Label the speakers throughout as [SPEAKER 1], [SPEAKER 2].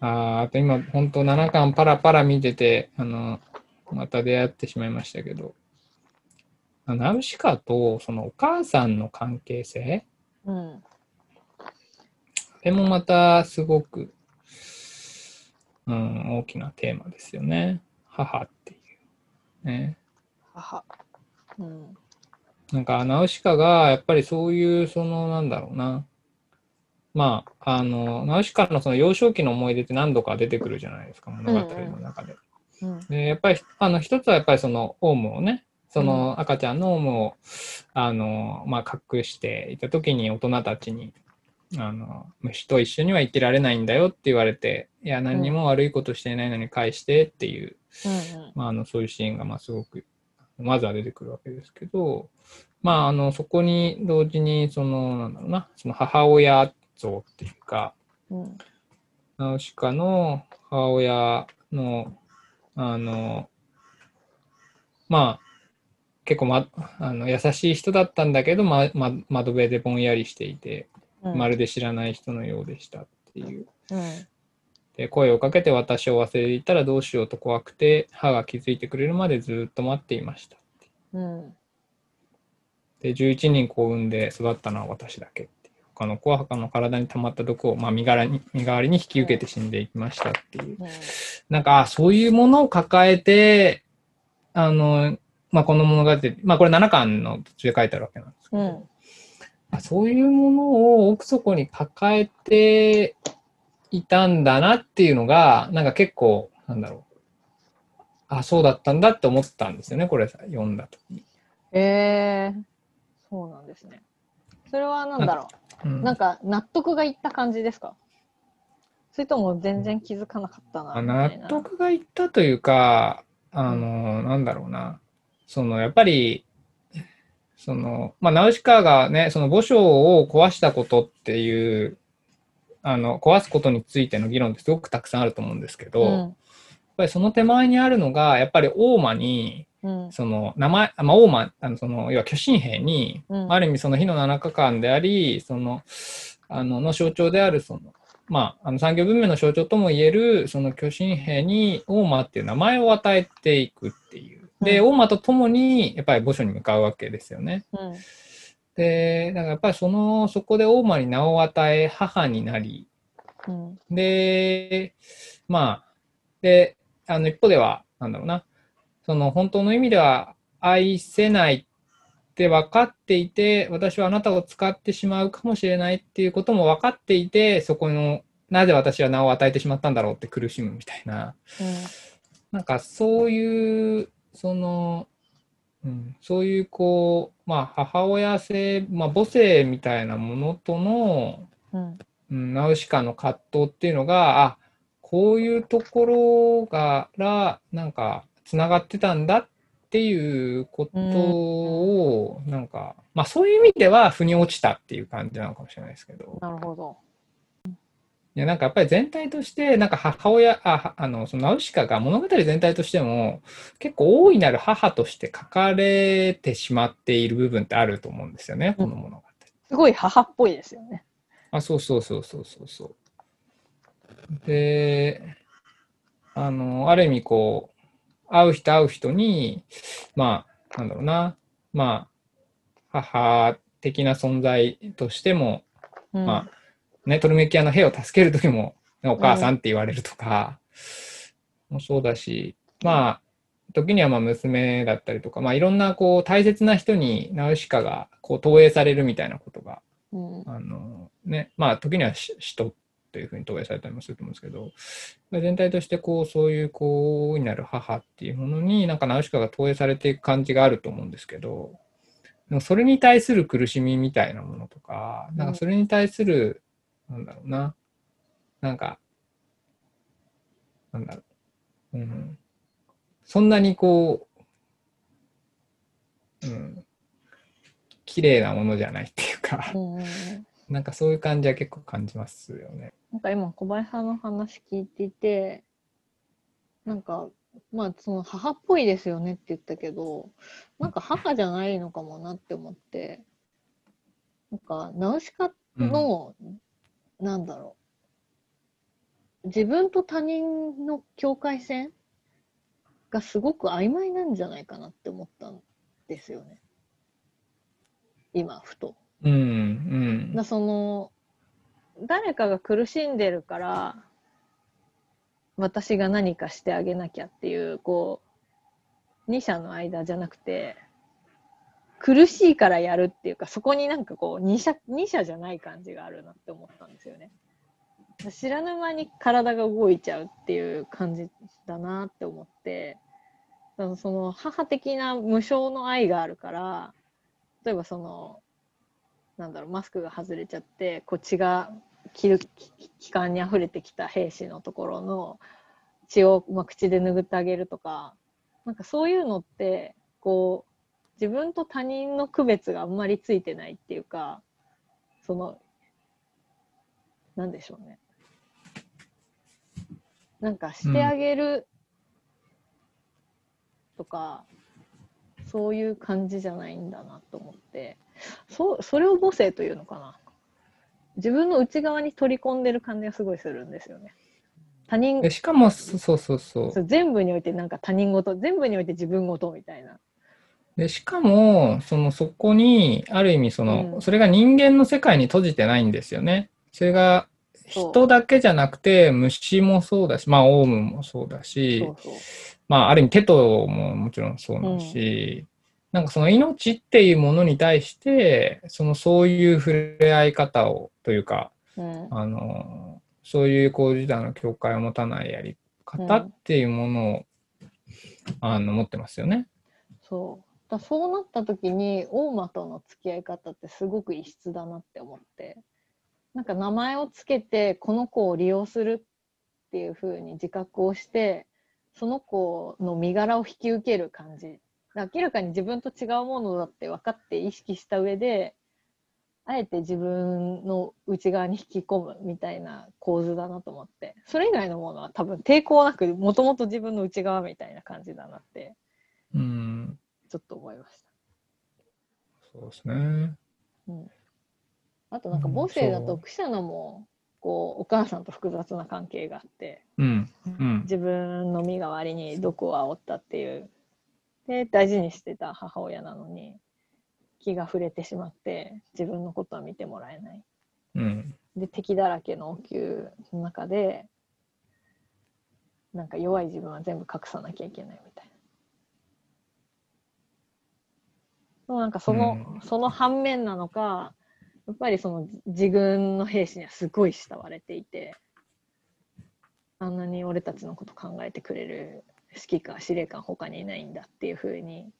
[SPEAKER 1] ああと今、本当7巻パラパラ見てて、あの、また出会ってしまいましたけど、ナウシカとそのお母さんの関係性、
[SPEAKER 2] うん。
[SPEAKER 1] でもまたすごく、うん、大きなテーマですよね。母っていう。ね。
[SPEAKER 2] 母。うん。
[SPEAKER 1] なんか、ナウシカが、やっぱりそういう、その、なんだろうな。まあ、あの、ナウシカのその幼少期の思い出って何度か出てくるじゃないですか、物語の中で。うん。うん、で、やっぱり、あの、一つはやっぱりその、オウムをね、その赤ちゃんのオウムを、あの、まあ、隠していた時に大人たちに、あの、虫と一緒には生きられないんだよって言われて、いや、何にも悪いことしていないのに返してっていう、うん、まあ、あの、そういうシーンが、まあ、すごく、まずは出てくるわけですけど、まあ、あの、そこに同時に、その、なんだろうな、その母親像っていうか、うん、ナウシカの母親の、あの、まあ、結構、ま、あの優しい人だったんだけど、まま、窓辺でぼんやりしていて、うん、まるで知らない人のようでしたっていう。うん、で声をかけて私を忘れていたらどうしようと怖くて歯が気づいてくれるまでずっと待っていましたう。ん、で11人子を産んで育ったのは私だけ他の子は他の体に溜まった毒を、まあ、身柄に身代わりに引き受けて死んでいきましたっていう、うん、なんかそういうものを抱えてあの、まあ、この物語、まあ、これ7巻の途中で書いてあるわけなんですけど、うん、そういうものを奥底に抱えていたんだなっていうのがなんか結構なんだろう。あそうだったんだって思ったんですよねこれ読んだ時。に。
[SPEAKER 2] えー、そうなんですね。それは何だろう、うん、なんか納得がいった感じですか？それとも全然気づかなかったな
[SPEAKER 1] 納得がいったというか、あの、うん、なんだろうな。その、やっぱり、その、まあ、ナウシカがね、その墓所を壊したことっていう、あの、壊すことについての議論ってすごくたくさんあると思うんですけど、うん、やっぱりその手前にあるのが、やっぱり大間に、その名前、まあ、オーマン、あのその要は巨神兵に、うん、ある意味その火の七日間であり、その、あの、の象徴である、その、まあ、あの産業文明の象徴ともいえる、その巨神兵に、大間っていう名前を与えていくっていう。で、大間と共に、やっぱり墓所に向かうわけですよね。うん、で、だからやっぱりその、そこで大間に名を与え、母になり、うん、で、まあ、で、あの、一方では、なんだろうな、その本当の意味では愛せないって分かっていて、私はあなたを使ってしまうかもしれないっていうことも分かっていて、そこの、なぜ私は名を与えてしまったんだろうって苦しむみたいな、うん、なんかそういう、その、うん、そういうこう、まあ母親性、まあ母性みたいなものとの、うん、うん、ナウシカの葛藤っていうのが、あ、こういうところから、なんか、つながってたんだっていうことを、うん、なんか、まあそういう意味では腑に落ちたっていう感じなのかもしれないですけど。
[SPEAKER 2] なるほど。
[SPEAKER 1] いやなんかやっぱり全体として、なんか母親、ああのそのナウシカが物語全体としても結構大いなる母として書かれてしまっている部分ってあると思うんですよね、この物語。
[SPEAKER 2] すごい母っぽいですよね。
[SPEAKER 1] あ、そうそうそうそうそうそう。で、あの、ある意味こう、会う人会う人に、まあ、なんだろうな、まあ、母的な存在としても、うん、まあ、ね、トルメキアの兵を助ける時も、お母さんって言われるとか、もそうだし、まあ、時にはまあ娘だったりとか、まあ、いろんなこう大切な人にナウシカがこう投影されるみたいなことが、うん、あのね、まあ時には使徒とというふうに投影されたりもすると思うんですけど、全体としてこう、そういうこう、になる母っていうものに、なんかナウシカが投影されていく感じがあると思うんですけど、それに対する苦しみみたいなものとか、なんかそれに対する、なんだろうな、なんか、なんだろう、うん、そんなにこう、うん、綺麗なものじゃないっていうか、なんかそういう感じは結構感じますよね。
[SPEAKER 2] なんか今小林さんの話聞いていて、なんか、まあその母っぽいですよねって言ったけど、なんか母じゃないのかもなって思って、なんかナウシカの、うん、なんだろう、自分と他人の境界線がすごく曖昧なんじゃないかなって思ったんですよね。今、ふと。
[SPEAKER 1] うんうん
[SPEAKER 2] だその、誰かが苦しんでるから、私が何かしてあげなきゃっていう、こう、二者の間じゃなくて、苦しいからやるっていうか、そこになんかこう、二者、二者じゃない感じがあるなって思ったんですよね。知らぬ間に体が動いちゃうっていう感じだなって思って、その母的な無償の愛があるから、例えばその、なんだろう、マスクが外れちゃって、こう血が、気気管に溢れてきた兵士のところの血を、まあ、口で拭ってあげるとか、なんかそういうのって、こう、自分と他人の区別があんまりついてないっていうか、その、なんでしょうね。なんかしてあげるとか、そういう感じじゃないんだなと思って、そう、それを母性というのかな。自分の内側に取り込んでる感じがすごいするんですよね。他人
[SPEAKER 1] で、しかも、そそうそうそう。
[SPEAKER 2] そう全部においてなんか他人事、全部において自分事みたいな。
[SPEAKER 1] で、しかも、その、そこに、ある意味、その、
[SPEAKER 2] うん
[SPEAKER 1] それが人間の世界に閉じてないんですよね。それが、人だけじゃなくて、虫もそうだし、まあ、オウムもそうだし、
[SPEAKER 2] そうそう。
[SPEAKER 1] まあ、ある意味、テトももちろんそうだし、なんかその命っていうものに対して、その、そういう触れ合い方を、というか、
[SPEAKER 2] うん。
[SPEAKER 1] あの、そういう、こう、自体の境界を持たないやり方っていうものを、あの、持ってますよね。
[SPEAKER 2] そう。だそうなった時に、大間との付き合い方ってすごく異質だなって思って。なんか名前をつけて、この子を利用するっていう風に自覚をして、その子の身柄を引き受ける感じ。明らかに自分と違うものだって分かって意識した上で、あえて自分の内側に引き込むみたいな構図だなと思って。それ以外のものは多分抵抗なく、もともと自分の内側みたいな感じだなって、
[SPEAKER 1] うん。
[SPEAKER 2] ちょっと思いました。
[SPEAKER 1] そうですね。
[SPEAKER 2] うん、あとなんか
[SPEAKER 1] うん
[SPEAKER 2] 母性だとクシャナもこうお母さんと複雑な関係があって
[SPEAKER 1] うん。うん。
[SPEAKER 2] 自分の身代わりに毒を煽ったっていうで大事にしてた母親なのに気が触れてしまって自分のことは見てもらえない
[SPEAKER 1] うん。
[SPEAKER 2] で敵だらけの王宮の中でなんか弱い自分は全部隠さなきゃいけないみたいな。なんかその、
[SPEAKER 1] うん
[SPEAKER 2] その反面なのかやっぱりその自軍の兵士にはすごい慕われていてあんなに俺たちのこと考えてくれる指揮官司令官他にいないんだっていうふうに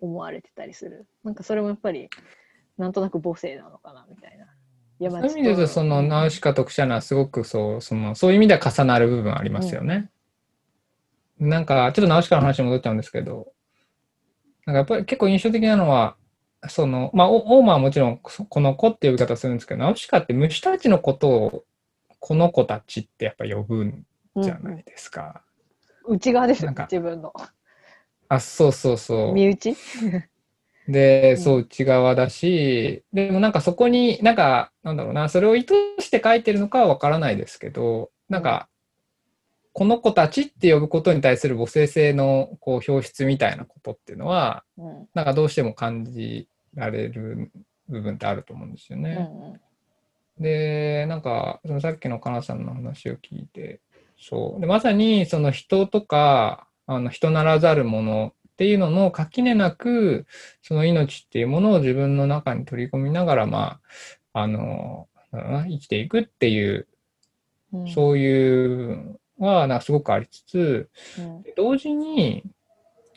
[SPEAKER 2] 思われてたりするなんかそれもやっぱりなんとなく母性なのかなみたいな。い
[SPEAKER 1] そういう意味で言うと、その、ナウシカとクシャナはすごくそう、その、そういう意味では重なる部分ありますよね。なんか、ちょっとナウシカの話に戻っちゃうんですけど、なんかやっぱり結構印象的なのは、その、まあ、オオーマはもちろん、そこの子って呼び方するんですけど、ナウシカって虫たちのことを、この子たちってやっぱ呼ぶんじゃないですか。
[SPEAKER 2] うん。内側ですよ自分の。
[SPEAKER 1] あ、そうそうそう。
[SPEAKER 2] 身内？
[SPEAKER 1] で、
[SPEAKER 2] うん。
[SPEAKER 1] そう、内側だし、でもなんかそこに、なんか、なんだろうな、それを意図して書いてるのかはわからないですけど、なんか、この子たちって呼ぶことに対する母性性のこう表出みたいなことっていうのは、
[SPEAKER 2] うん。
[SPEAKER 1] なんかどうしても感じられる部分ってあると思うんですよ
[SPEAKER 2] うん
[SPEAKER 1] ね。で、なんか、そのさっきのかなさんの話を聞いて、そう。で、まさに、その人とか、あの、人ならざるものっていうのの垣根なく、その命っていうものを自分の中に取り込みながら、まあ、あの、生きていくっていう、
[SPEAKER 2] うん
[SPEAKER 1] そういうのは、なんかすごくありつつ、
[SPEAKER 2] うん
[SPEAKER 1] 同時に、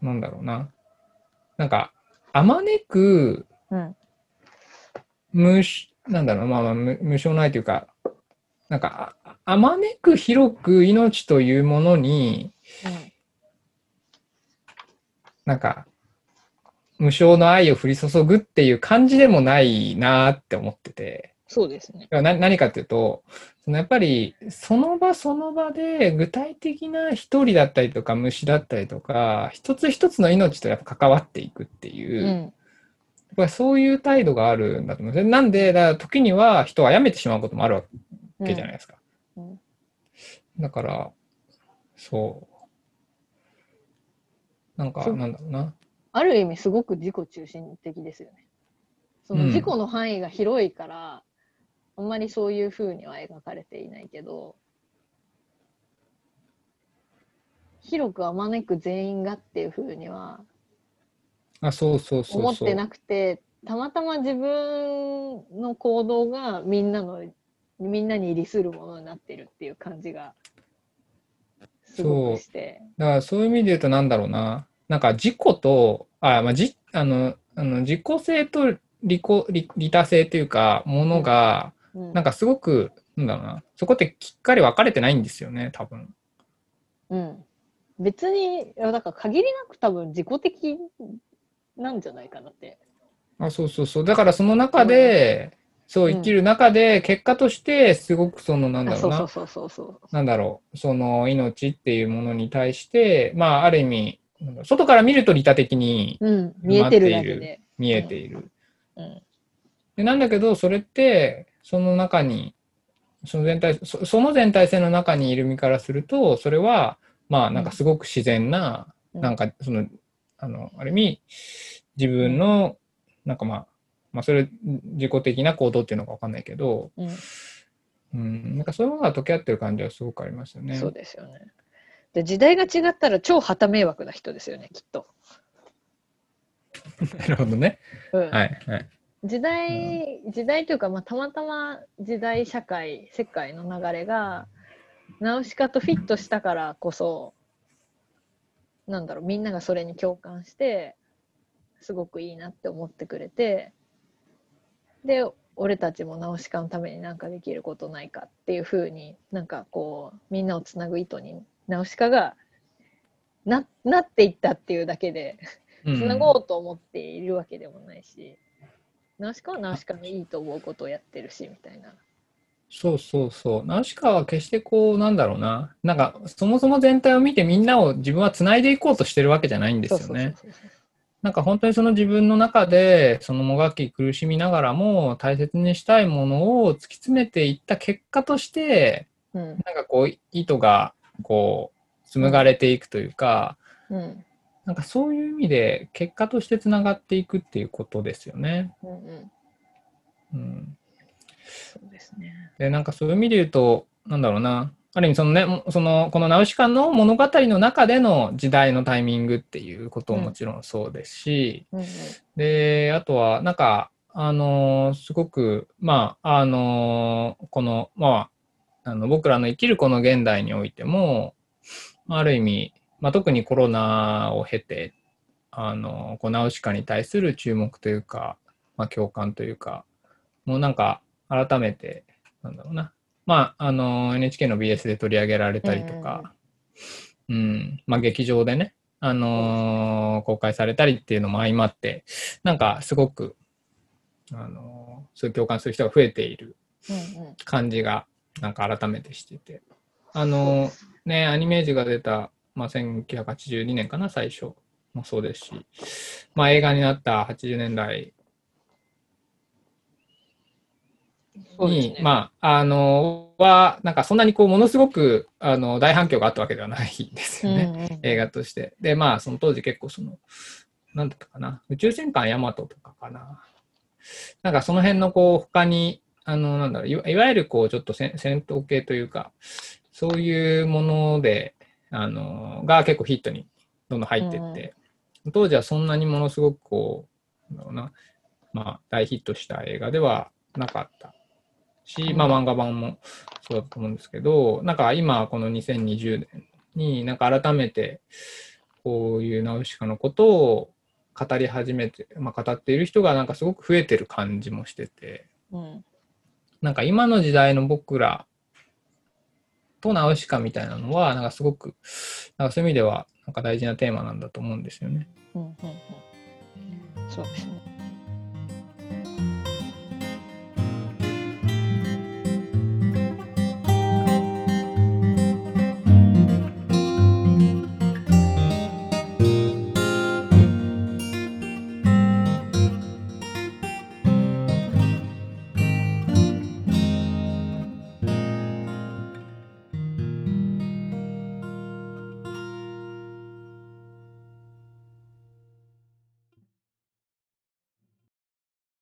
[SPEAKER 1] なんだろうな、なんか、あまねく、
[SPEAKER 2] うん。
[SPEAKER 1] 無し、なんだろう、まあまあ、無無償ないというか、なんか、ああまねく広く命というものに、なんか、無償の愛を降り注ぐっていう感じでもないなって思ってて、
[SPEAKER 2] そうですね。
[SPEAKER 1] な何かっていうと、そのやっぱりその場その場で具体的な一人だったりとか虫だったりとか、一つ一つの命とやっぱ関わっていくっていう、やっ
[SPEAKER 2] うん
[SPEAKER 1] ぱりそういう態度があるんだと思うんですね。なんで、だから時には人を殺めてしまうこともあるわけじゃないですか。
[SPEAKER 2] うん
[SPEAKER 1] だから、そう。なんか、なんだろうな。
[SPEAKER 2] ある意味すごく自己中心的ですよね。その
[SPEAKER 1] うん
[SPEAKER 2] 自己の範囲が広いから、あんまりそういう風には描かれていないけど、広くあまねく全員がっていう風には
[SPEAKER 1] あ、そうそうそうそう。
[SPEAKER 2] 思ってなくて、たまたま自分の行動がみんなの、みんなに利するものになってるっていう感じがすごくして。
[SPEAKER 1] だからそういう意味で言うとなんだろうな。なんか自己と、あ、まあ、じ、あの、あの自己性と利己、利利他性というか、ものが、
[SPEAKER 2] うん
[SPEAKER 1] なんかすごく、なんだろうな。そこってきっかり分かれてないんですよね、多分。
[SPEAKER 2] うん。別に、だから限りなく多分自己的なんじゃないかなって。
[SPEAKER 1] あ、そうそうそう。だからその中で、そう生きる中で、結果として、すごくその、なんだろうな。
[SPEAKER 2] あそうそうそうそうそう。
[SPEAKER 1] なんだろう、その命っていうものに対して、まあ、ある意味、外から見ると利他的に
[SPEAKER 2] うん、見えてるだけで。
[SPEAKER 1] 見えている。
[SPEAKER 2] うん。
[SPEAKER 1] でなんだけど、それって、その中に、その全体そ、その全体性の中にいる身からすると、それは、まあ、なんかすごく自然な、
[SPEAKER 2] うん
[SPEAKER 1] なんか、その、あの、ある意味、自分の、なんかまあ、まあ、それ、自己的な行動っていうのかわかんないけど、
[SPEAKER 2] うん
[SPEAKER 1] うん、なんかそういうものが溶け合ってる感じはすごくありますよね。
[SPEAKER 2] そうですよね。で、時代が違ったら超旗迷惑な人ですよね、きっと。
[SPEAKER 1] なるほどね。
[SPEAKER 2] うん。
[SPEAKER 1] はい、はい。
[SPEAKER 2] 時代、時代というか、まあ、たまたま時代、社会、世界の流れが、ナウシカとフィットしたからこそ、なんだろう、みんながそれに共感して、すごくいいなって思ってくれて、で、俺たちもナウシカのためになんかできることないかっていうふうになんかこう、みんなをつなぐ糸に、ナウシカがななっていったっていうだけで、
[SPEAKER 1] うん。
[SPEAKER 2] つなごうと思っているわけでもないし、ナウシカはナウシカのいいと思うことをやってるし、みたいな。
[SPEAKER 1] そうそうそう。ナウシカは決してこう、なんだろうな。なんか、そもそも全体を見てみんなを自分は繋いでいこうとしてるわけじゃないんですよね。なんか本当にその自分の中で、そのもがき苦しみながらも大切にしたいものを突き詰めていった結果として、
[SPEAKER 2] そう。
[SPEAKER 1] なんかこう、糸がこう、紡がれていくというか、
[SPEAKER 2] うん。うん。
[SPEAKER 1] なんかそういう意味で結果として繋がっていくっていうことですよね。
[SPEAKER 2] うんうん。
[SPEAKER 1] うん。
[SPEAKER 2] そうですね。
[SPEAKER 1] で、なんかそういう意味で言うと、なんだろうな。ある意味そのね、もその、このナウシカの物語の中での時代のタイミングっていうことももちろんそうですし、
[SPEAKER 2] うんうん。
[SPEAKER 1] で、あとは、なんか、あのーすごく、まあ、あのーこの、まあ、あの、僕らの生きるこの現代においても、まあある意味、まあ、特にコロナを経て、あのーこうナウシカに対する注目というか、まあ、共感というか、もうなんか、改めて、なんだろうな。まあ、あのー NHK の BS で取り上げられたりとか、うん、まあ、劇場でね、あのー公開されたりっていうのも相まって、なんかすごく、あのーそういう共感する人が増えている
[SPEAKER 2] うんうん。
[SPEAKER 1] 感じが、なんか改めてしてて。あのーね、アニメージが出た、まあ、1982年かな、最初もそうですし、まあ、映画になった80年代に、
[SPEAKER 2] ね。
[SPEAKER 1] まあ、あのーは、なんかそんなにこう、ものすごく、あの、大反響があったわけではないですよね。
[SPEAKER 2] うんうん
[SPEAKER 1] 映画として。で、まあ、その当時結構その、なんだったかな、宇宙戦艦ヤマトとかかな。なんかその辺のこう、他に、あの、なんだろう、いわいわゆるこう、ちょっと戦戦闘系というか、そういうもので、あの、が結構ヒットにどんどん入ってって、当時はそんなにものすごくこう、だろうな、まあ、大ヒットした映画ではなかったし、まあ、漫画版もそうだと思うんですけど、なんか今、この2020年に、なんか改めて、こういうナウシカのことを語り始めて、まあ、語っている人がなんかすごく増えてる感じもしてて、
[SPEAKER 2] うん。
[SPEAKER 1] なんか今の時代の僕らとナウシカみたいなのは、なんかすごく、なんかそういう意味では、なんか大事なテーマなんだと思うんですよね。
[SPEAKER 2] うんうんうん。そうですね。